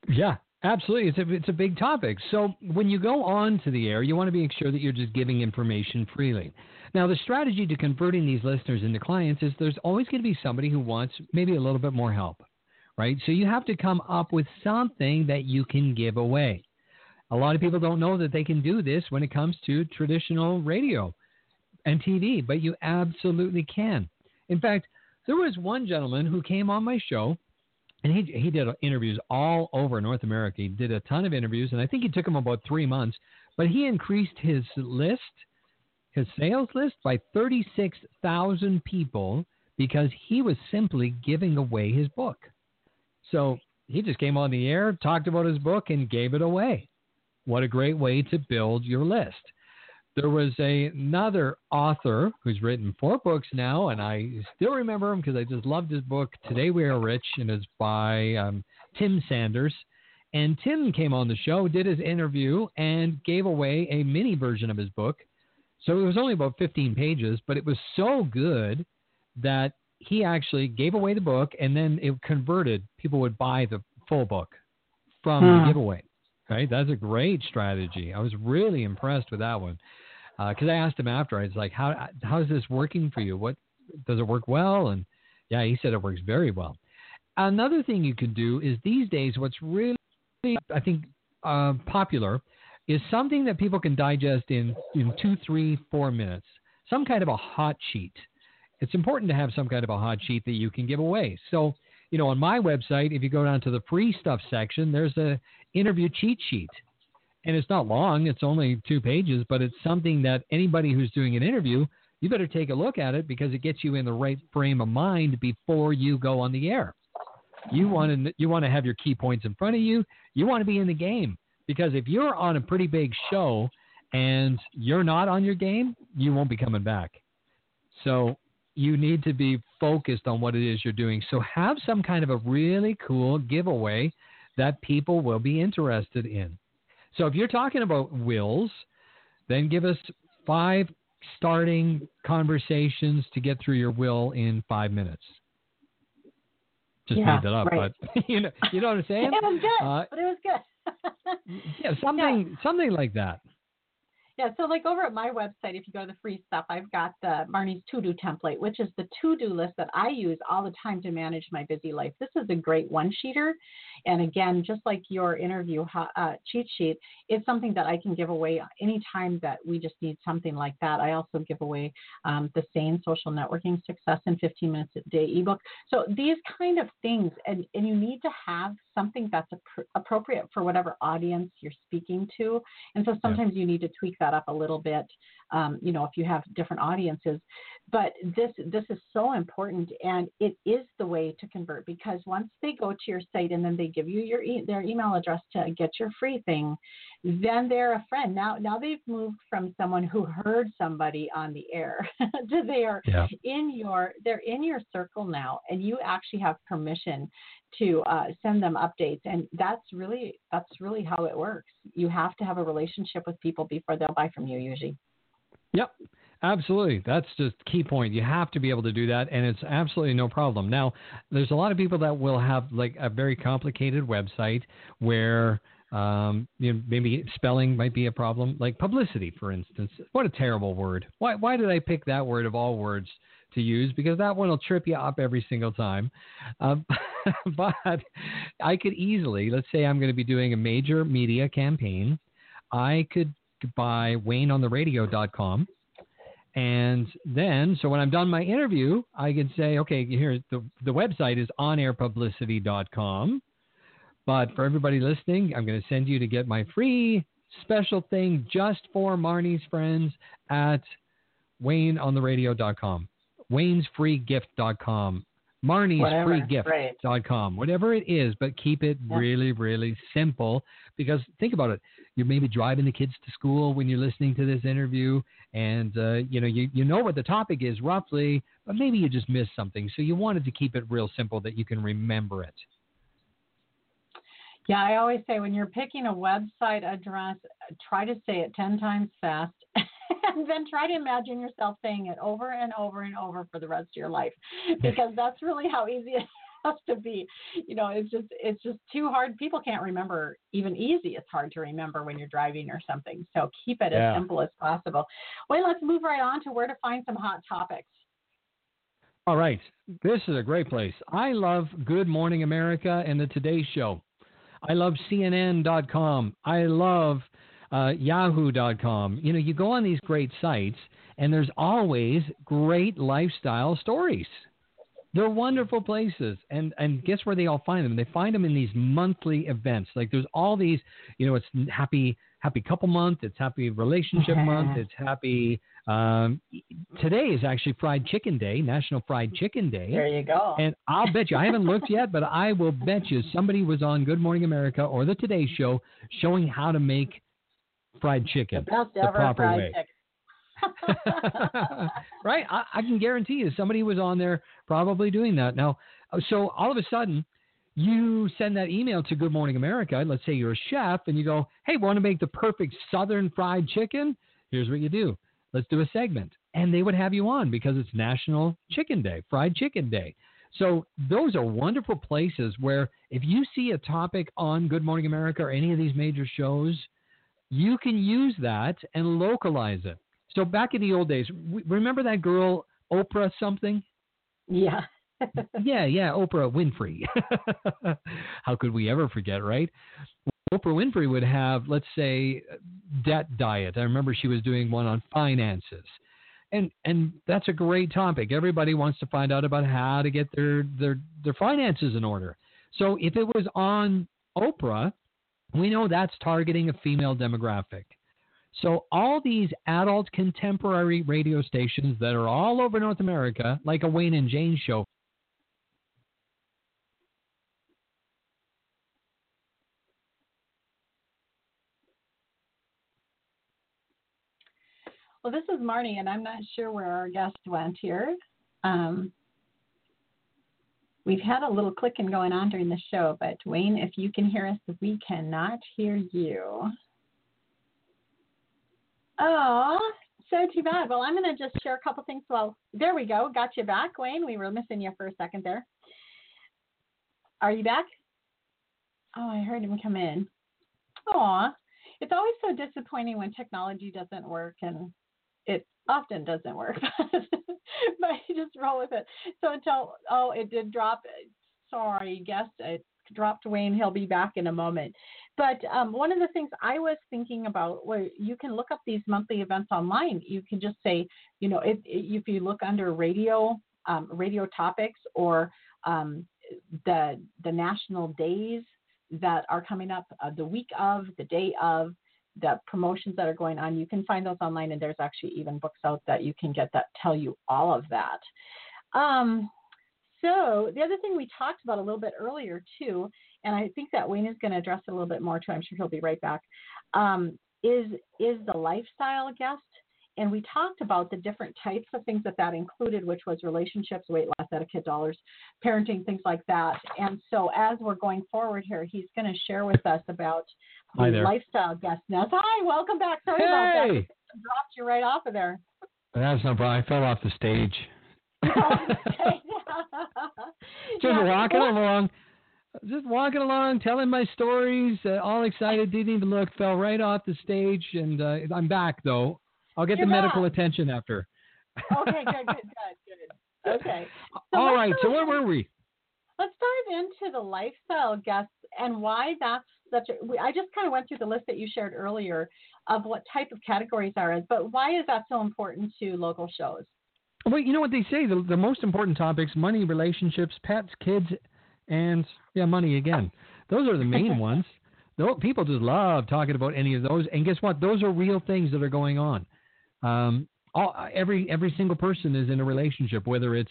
Yeah, Absolutely, it's a it's a big topic. So when you go on to the air, you want to make sure that you're just giving information freely. Now, the strategy to converting these listeners into clients is there's always going to be somebody who wants maybe a little bit more help, right? So you have to come up with something that you can give away. A lot of people don't know that they can do this when it comes to traditional radio and TV, but you absolutely can. In fact, there was one gentleman who came on my show and he he did interviews all over North America. He did a ton of interviews, and I think he took him about three months. But he increased his list, his sales list, by thirty six thousand people because he was simply giving away his book. So he just came on the air, talked about his book, and gave it away. What a great way to build your list there was a, another author who's written four books now, and I still remember him because I just loved his book, Today We Are Rich, and it's by um, Tim Sanders. And Tim came on the show, did his interview, and gave away a mini version of his book So it was only about 15 pages, but it was so good that he actually gave away the book and then it converted. People would buy the full book from the Hmm. giveaway. Right? That's a great strategy. I was really impressed with that one because I asked him after. I was like, "How how is this working for you? What does it work well?" And yeah, he said it works very well. Another thing you can do is these days, what's really I think uh, popular is something that people can digest in in two, three, four minutes. Some kind of a hot sheet. It's important to have some kind of a hot sheet that you can give away. So, you know, on my website, if you go down to the free stuff section, there's a interview cheat sheet. And it's not long, it's only two pages, but it's something that anybody who's doing an interview, you better take a look at it because it gets you in the right frame of mind before you go on the air. You want to you want to have your key points in front of you. You want to be in the game because if you're on a pretty big show and you're not on your game, you won't be coming back. So you need to be focused on what it is you're doing. So have some kind of a really cool giveaway that people will be interested in. So if you're talking about wills, then give us five starting conversations to get through your will in five minutes. Just Yeah, made that up, right. but you know, you know what I'm saying? It was good, Uh, but it was good. Yeah, something, something like that. Yeah, so like over at my website, if you go to the free stuff, I've got the Marnie's to do template, which is the to do list that I use all the time to manage my busy life. This is a great one sheeter. And again, just like your interview uh, cheat sheet, it's something that I can give away anytime that we just need something like that. I also give away um, the same Social Networking Success in 15 Minutes a Day ebook. So these kind of things, and, and you need to have something that's appro- appropriate for whatever audience you're speaking to. And so sometimes you need to tweak that up a little bit, um, you know, if you have different audiences. But this this is so important, and it is the way to convert because once they go to your site and then they give you your e- their email address to get your free thing, then they're a friend. Now now they've moved from someone who heard somebody on the air to they are Yeah. in your they're in your circle now, and you actually have permission to uh, send them updates and that's really that's really how it works you have to have a relationship with people before they'll buy from you usually Yep, absolutely. That's just key point. You have to be able to do that, and it's absolutely no problem. Now, there's a lot of people that will have like a very complicated website where um, you know, maybe spelling might be a problem, like publicity, for instance. What a terrible word. Why, why did I pick that word of all words to use? Because that one will trip you up every single time. Uh, but I could easily, let's say I'm going to be doing a major media campaign, I could buy WayneOnTheRadio.com. And then, so when I'm done my interview, I can say, okay, here, the, the website is onairpublicity.com. But for everybody listening, I'm going to send you to get my free special thing just for Marnie's friends at WayneOnTheRadio.com, Wayne'sFreeGift.com, Whatever, Marnie'sFreeGift.com, whatever it is, but keep it Yeah. really, really simple. Because think about it, you're maybe driving the kids to school when you're listening to this interview, and uh, you know you, you know what the topic is roughly, but maybe you just missed something. So you wanted to keep it real simple that you can remember it. yeah i always say when you're picking a website address try to say it 10 times fast and then try to imagine yourself saying it over and over and over for the rest of your life because that's really how easy it has to be you know it's just it's just too hard people can't remember even easy it's hard to remember when you're driving or something so keep it Yeah. as simple as possible well let's move right on to where to find some hot topics All right. This is a great place. I love Good Morning America and the Today Show. I love CNN.com. I love uh, Yahoo.com. You know, you go on these great sites, and there's always great lifestyle stories. They're wonderful places, and and guess where they all find them? They find them in these monthly events. Like there's all these, you know, it's happy happy couple month, it's happy relationship month, it's happy. Um, today is actually Fried Chicken Day, National Fried Chicken Day. there you go And I'll bet you, I haven't looked yet, but I will bet you somebody was on Good Morning America or the Today Show showing how to make fried the chicken best the proper way. right? I, I can guarantee you somebody was on there probably doing that. Now, uh, so all of a sudden, you send that email to Good Morning America. Let's say you're a chef and you go, hey, want to make the perfect Southern fried chicken? Here's what you do let's do a segment. And they would have you on because it's National Chicken Day, Fried Chicken Day. So those are wonderful places where if you see a topic on Good Morning America or any of these major shows, you can use that and localize it. So back in the old days, remember that girl Oprah something? Yeah. yeah, yeah, Oprah Winfrey. How could we ever forget, right? Oprah Winfrey would have, let's say, debt diet. I remember she was doing one on finances. And and that's a great topic. Everybody wants to find out about how to get their their their finances in order. So if it was on Oprah, we know that's targeting a female demographic. So all these adult contemporary radio stations that are all over North America, like a Wayne and Jane show, Well, this is Marnie, and I'm not sure where our guest went here. Um, we've had a little clicking going on during the show, but Wayne, if you can hear us, we cannot hear you. Oh, so too bad. Well, I'm going to just share a couple things. Well, there we go. Got you back, Wayne. We were missing you for a second there. Are you back? Oh, I heard him come in. Aw, it's always so disappointing when technology doesn't work and often doesn't work, but you just roll with it. So until oh, it did drop. Sorry, guest, it dropped Wayne. He'll be back in a moment. But um, one of the things I was thinking about, where you can look up these monthly events online. You can just say, you know, if if you look under radio, um, radio topics or um, the the national days that are coming up, uh, the week of, the day of, the promotions that are going on. You can find those online, and there's actually even books out that you can get that tell you all of that. Um, so the other thing we talked about a little bit earlier too, and I think that Wayne is going to address it a little bit more too. I'm sure he'll be right back. Um, is is the lifestyle guest? And we talked about the different types of things that that included, which was relationships, weight loss, etiquette, dollars, parenting, things like that. And so as we're going forward here, he's going to share with us about Hi there. lifestyle guest nest. Hi, welcome back. Sorry hey. about that. Dropped you right off of there. That's no problem. I fell off the stage. just yeah. walking along, just walking along, telling my stories, uh, all excited. Didn't even look. Fell right off the stage, and uh, I'm back though. I'll get You're the medical attention after. okay, good, good, good, good. Okay. So all right. So where were we? Let's dive into the lifestyle guests and why that's such a. I just kind of went through the list that you shared earlier of what type of categories are, but why is that so important to local shows? Well, you know what they say the, the most important topics money, relationships, pets, kids, and yeah, money again. Those are the main ones. Those, people just love talking about any of those. And guess what? Those are real things that are going on. Um, all, every every single person is in a relationship, whether it's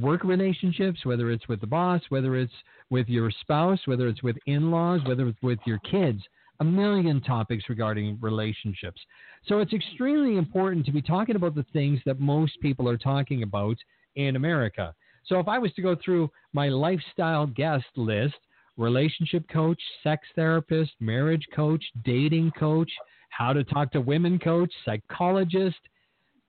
work relationships, whether it's with the boss, whether it's with your spouse, whether it's with in-laws, whether it's with your kids. A million topics regarding relationships. So it's extremely important to be talking about the things that most people are talking about in America. So if I was to go through my lifestyle guest list, relationship coach, sex therapist, marriage coach, dating coach, how to talk to women coach, psychologist,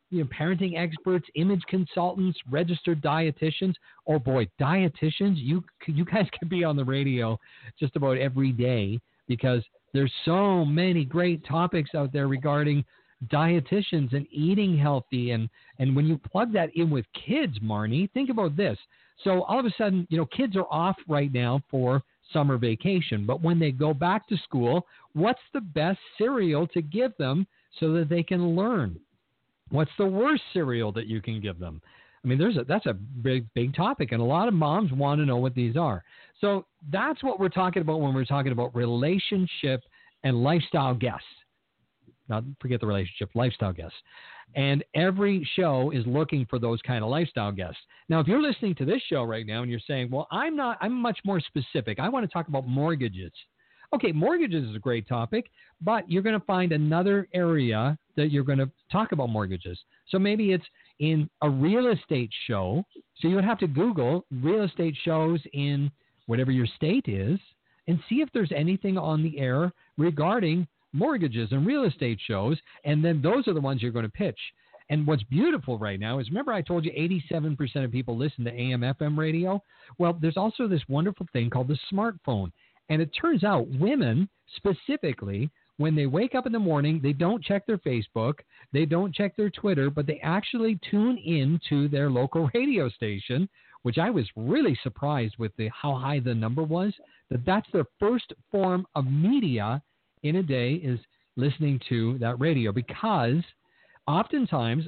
you know, parenting experts, image consultants, registered dietitians. Oh boy, dietitians! You you guys could be on the radio just about every day because there's so many great topics out there regarding dietitians and eating healthy and and when you plug that in with kids, Marnie, think about this. So all of a sudden, you know, kids are off right now for summer vacation, but when they go back to school, what's the best cereal to give them so that they can learn? What's the worst cereal that you can give them? I mean, there's a that's a big big topic, and a lot of moms want to know what these are. So that's what we're talking about when we're talking about relationship and lifestyle guests. Not forget the relationship, lifestyle guests. And every show is looking for those kind of lifestyle guests. Now, if you're listening to this show right now and you're saying, "Well, I'm not. I'm much more specific. I want to talk about mortgages." Okay, mortgages is a great topic, but you're going to find another area that you're going to talk about mortgages. So maybe it's in a real estate show. So you would have to Google real estate shows in whatever your state is and see if there's anything on the air regarding mortgages and real estate shows, and then those are the ones you're going to pitch. And what's beautiful right now is remember I told you 87% of people listen to AM FM radio? Well, there's also this wonderful thing called the smartphone. And it turns out women specifically, when they wake up in the morning, they don't check their Facebook, they don't check their Twitter, but they actually tune in to their local radio station, which I was really surprised with the how high the number was. That that's their first form of media in a day is listening to that radio because oftentimes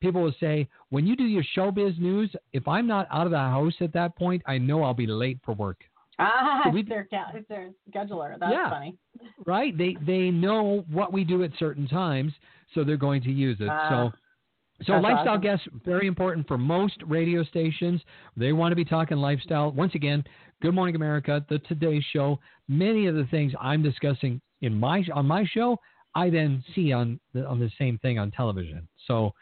people will say, when you do your showbiz news, if I'm not out of the house at that point, I know I'll be late for work. Ah, we, it's, their, it's their scheduler. That's yeah, funny. Right. They they know what we do at certain times, so they're going to use it. Uh, so so lifestyle awesome. guests very important for most radio stations. They want to be talking lifestyle. Once again, Good Morning America, the Today Show, many of the things I'm discussing in my on my show, I then see on the, on the same thing on television. So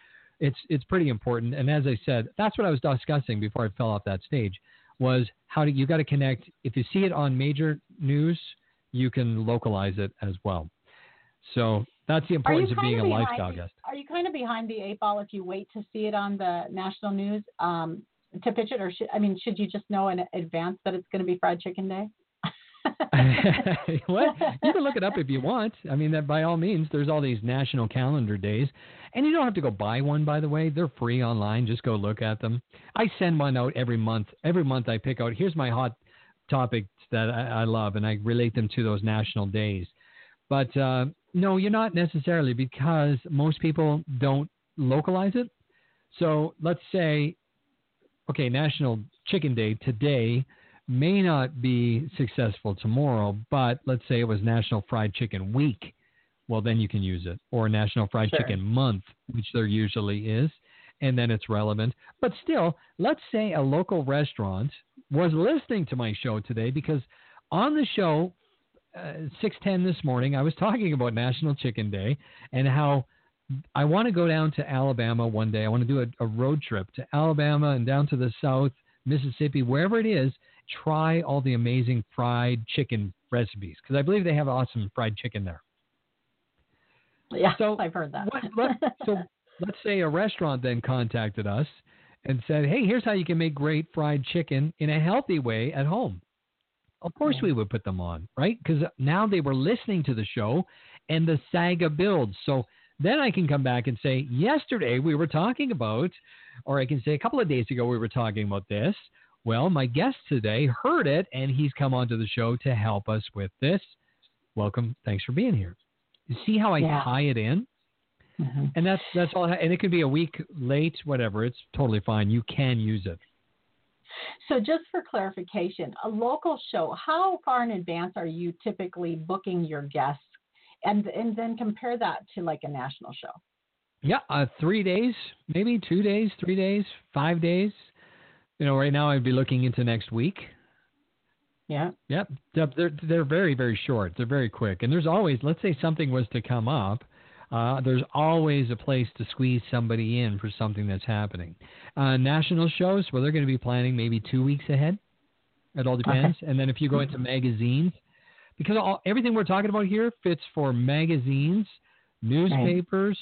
it's it's pretty important. And as I said, that's what I was discussing before I fell off that stage was how do you got to connect. If you see it on major news, you can localize it as well. So that's the importance of being a lifestyle guest. Are you kind of behind the eight ball if you wait to see it on the national news um, to pitch it, or should, I mean, should you just know in advance that it's going to be fried chicken day? what? You can look it up if you want. I mean, that by all means, there's all these national calendar days, and you don't have to go buy one. By the way, they're free online. Just go look at them. I send one out every month. Every month, I pick out here's my hot topics that I, I love, and I relate them to those national days. But uh, no, you're not necessarily because most people don't localize it. So let's say, okay, National Chicken Day today may not be successful tomorrow, but let's say it was National Fried Chicken Week. Well, then you can use it, or National Fried sure. Chicken Month, which there usually is, and then it's relevant. But still, let's say a local restaurant was listening to my show today because on the show, uh, 610 this morning, I was talking about National Chicken Day and how I want to go down to Alabama one day. I want to do a, a road trip to Alabama and down to the South, Mississippi, wherever it is, try all the amazing fried chicken recipes because I believe they have awesome fried chicken there. Yeah, so I've heard that. what, let, so let's say a restaurant then contacted us and said, "Hey, here's how you can make great fried chicken in a healthy way at home." Of course, we would put them on, right? Because now they were listening to the show and the saga builds. So then I can come back and say, yesterday we were talking about, or I can say a couple of days ago we were talking about this. Well, my guest today heard it and he's come onto the show to help us with this. Welcome. Thanks for being here. You see how I yeah. tie it in? Mm-hmm. And that's that's all. And it could be a week late, whatever. It's totally fine. You can use it. So, just for clarification, a local show, how far in advance are you typically booking your guests, and and then compare that to like a national show? Yeah, uh, three days, maybe two days, three days, five days. You know, right now I'd be looking into next week. Yeah. Yep. They're they're very very short. They're very quick, and there's always let's say something was to come up. Uh, there's always a place to squeeze somebody in for something that's happening. Uh, national shows, well, they're going to be planning maybe two weeks ahead. It all depends. Okay. And then if you go into magazines, because all, everything we're talking about here fits for magazines, newspapers,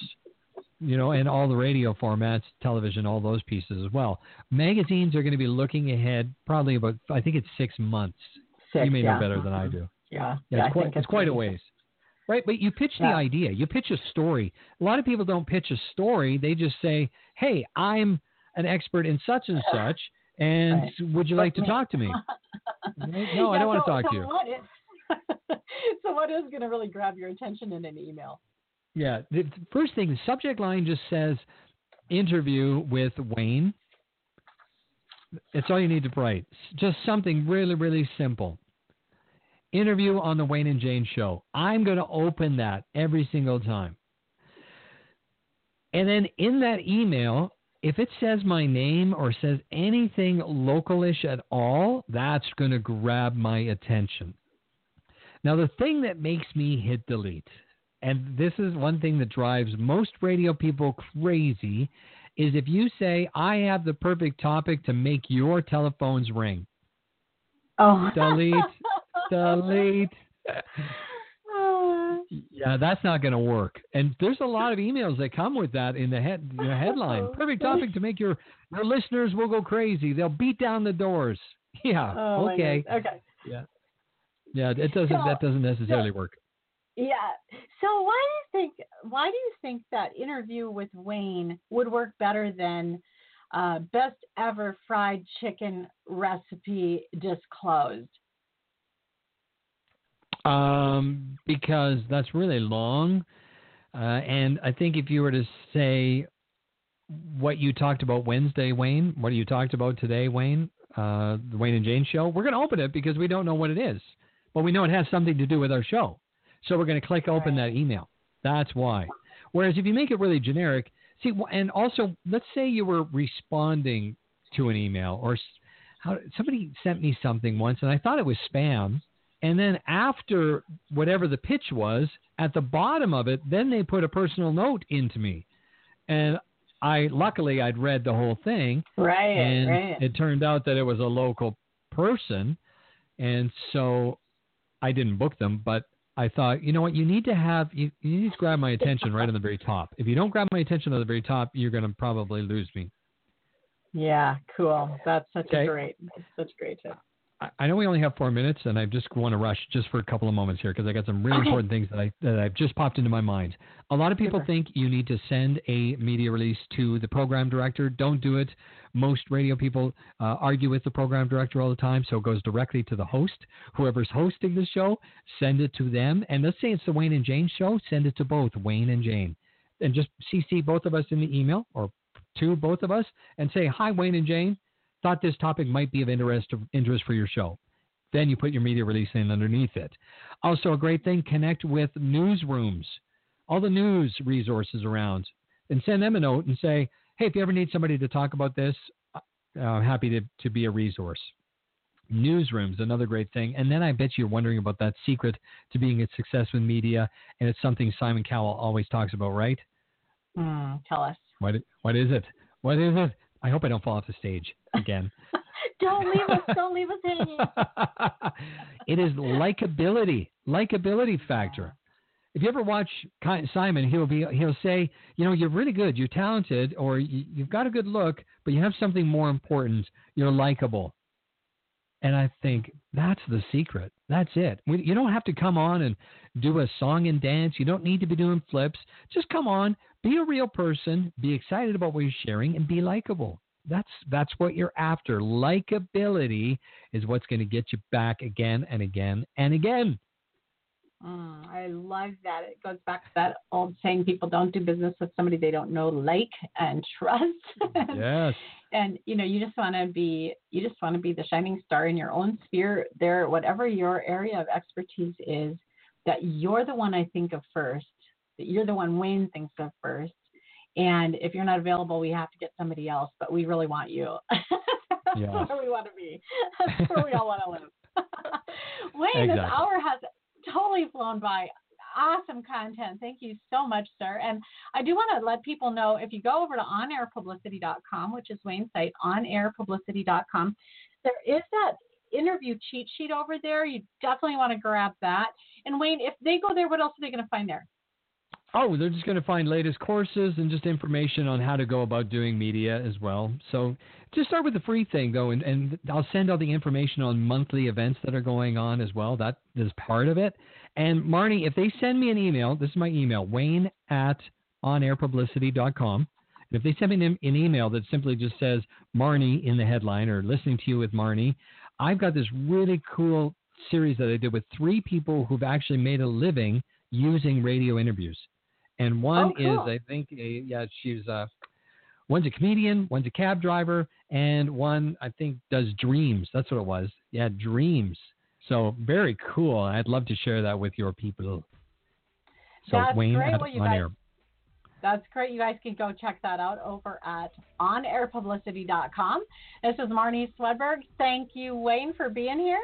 you know, and all the radio formats, television, all those pieces as well. Magazines are going to be looking ahead probably about, I think it's six months. Six, you may yeah. know better than I mm-hmm. do. Yeah, yeah, yeah it's, quite, it's, it's quite a ways. Right, but you pitch the idea. You pitch a story. A lot of people don't pitch a story. They just say, "Hey, I'm an expert in such and such, and right. would you like to talk to me?" no, yeah, I don't so, want to talk so to you. What is, so what is going to really grab your attention in an email? Yeah, the first thing, the subject line just says "interview with Wayne." It's all you need to write. Just something really, really simple interview on the Wayne and Jane show. I'm going to open that every single time. And then in that email, if it says my name or says anything localish at all, that's going to grab my attention. Now, the thing that makes me hit delete, and this is one thing that drives most radio people crazy, is if you say, I have the perfect topic to make your telephones ring. Oh. Delete delete. Yeah, that's not going to work. And there's a lot of emails that come with that in the head the headline. Perfect topic to make your your listeners will go crazy. They'll beat down the doors. Yeah. Oh, okay. Okay. Yeah. Yeah, it doesn't So- that doesn't necessarily work. Yeah. So why do you think why do you think that interview with Wayne would work better than uh, best ever fried chicken recipe disclosed? Um, because that's really long. Uh, and I think if you were to say what you talked about Wednesday, Wayne, what you talked about today, Wayne, uh, the Wayne and Jane show, we're going to open it because we don't know what it is, but we know it has something to do with our show. So we're going to click open that email. That's why. Whereas if you make it really generic, see, and also let's say you were responding to an email or how somebody sent me something once and I thought it was spam. And then after whatever the pitch was, at the bottom of it, then they put a personal note into me. And I luckily I'd read the whole thing Right. and right. it turned out that it was a local person and so I didn't book them, but I thought, you know what, you need to have you, you need to grab my attention right on the very top. If you don't grab my attention on the very top, you're going to probably lose me. yeah. Cool. That's such Okay. a great. That's such a great tip. I- know we only have four minutes, and I just want to rush just for a couple of moments here because I got some really Okay. important things that I that I've just popped into my mind. A lot of people Super. think you need to send a media release to the program director. Don't do it. Most radio people uh, argue with the program director all the time, so it goes directly to the host. Whoever's hosting the show, send it to them. And let's say it's the Wayne and Jane show, send it to both Wayne and Jane, and just CC both of us in the email or to both of us and say, "Hi, Wayne and Jane." Thought this topic might be of interest interest for your show. Then you put your media release in underneath it. Also, a great thing: connect with newsrooms, all the news resources around, and send them a note and say, "Hey, if you ever need somebody to talk about this, uh, I'm happy to to be a resource." Newsrooms, another great thing. And then I bet you're wondering about that secret to being a success with media, and it's something Simon Cowell always talks about, right? Hmm, tell us. What what is it? What is it? I hope I don't fall off the stage again. Don't leave us. Don't leave us hanging. it is likability, likability factor. If you ever watch Simon, he'll be he'll say, you know, you're really good, you're talented, or you, you've got a good look, but you have something more important. You're likable. And I think that's the secret. That's it. You don't have to come on and do a song and dance. You don't need to be doing flips. Just come on, be a real person, be excited about what you're sharing, and be likable. That's that's what you're after. Likability is what's going to get you back again and again and again. Mm, I love that. It goes back to that old saying: people don't do business with somebody they don't know, like, and trust. Yes. and you know, you just want to be, you just want to be the shining star in your own sphere. There, whatever your area of expertise is, that you're the one I think of first. That you're the one Wayne thinks of first. And if you're not available, we have to get somebody else. But we really want you. That's Yes. where we want to be. That's where we all want to live. Wayne, this hour has totally flown by. Awesome content. Thank you so much, sir. And I do want to let people know if you go over to onairpublicity.com, which is Wayne's site, onairpublicity.com, there is that interview cheat sheet over there. You definitely want to grab that. And Wayne, if they go there, what else are they going to find there? Oh, they're just going to find latest courses and just information on how to go about doing media as well. So just start with the free thing though, and, and I'll send all the information on monthly events that are going on as well. That is part of it. And Marnie, if they send me an email, this is my email, wayne at onairpublicity.com. And if they send me an, an email that simply just says Marnie in the headline or listening to you with Marnie, I've got this really cool series that I did with three people who've actually made a living using radio interviews. And one Oh, cool. is, I think, a, yeah, she's uh, one's a comedian, one's a cab driver, and one I think does dreams. That's what it was. Yeah, dreams. So very cool. I'd love to share that with your people. So That's Wayne great. at Well, on guys- air. That's great. You guys can go check that out over at onairpublicity.com. This is Marnie Swedberg. Thank you, Wayne, for being here.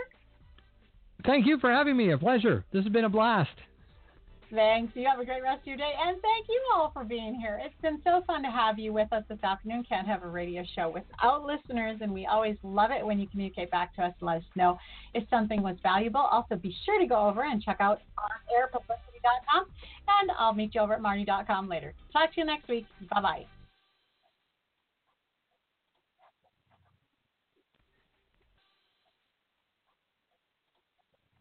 Thank you for having me. A pleasure. This has been a blast. Thanks. You have a great rest of your day. And thank you all for being here. It's been so fun to have you with us this afternoon. Can't have a radio show without listeners, and we always love it when you communicate back to us let us know if something was valuable. Also, be sure to go over and check out onairpublicity.com, and I'll meet you over at marnie.com later. Talk to you next week. Bye bye.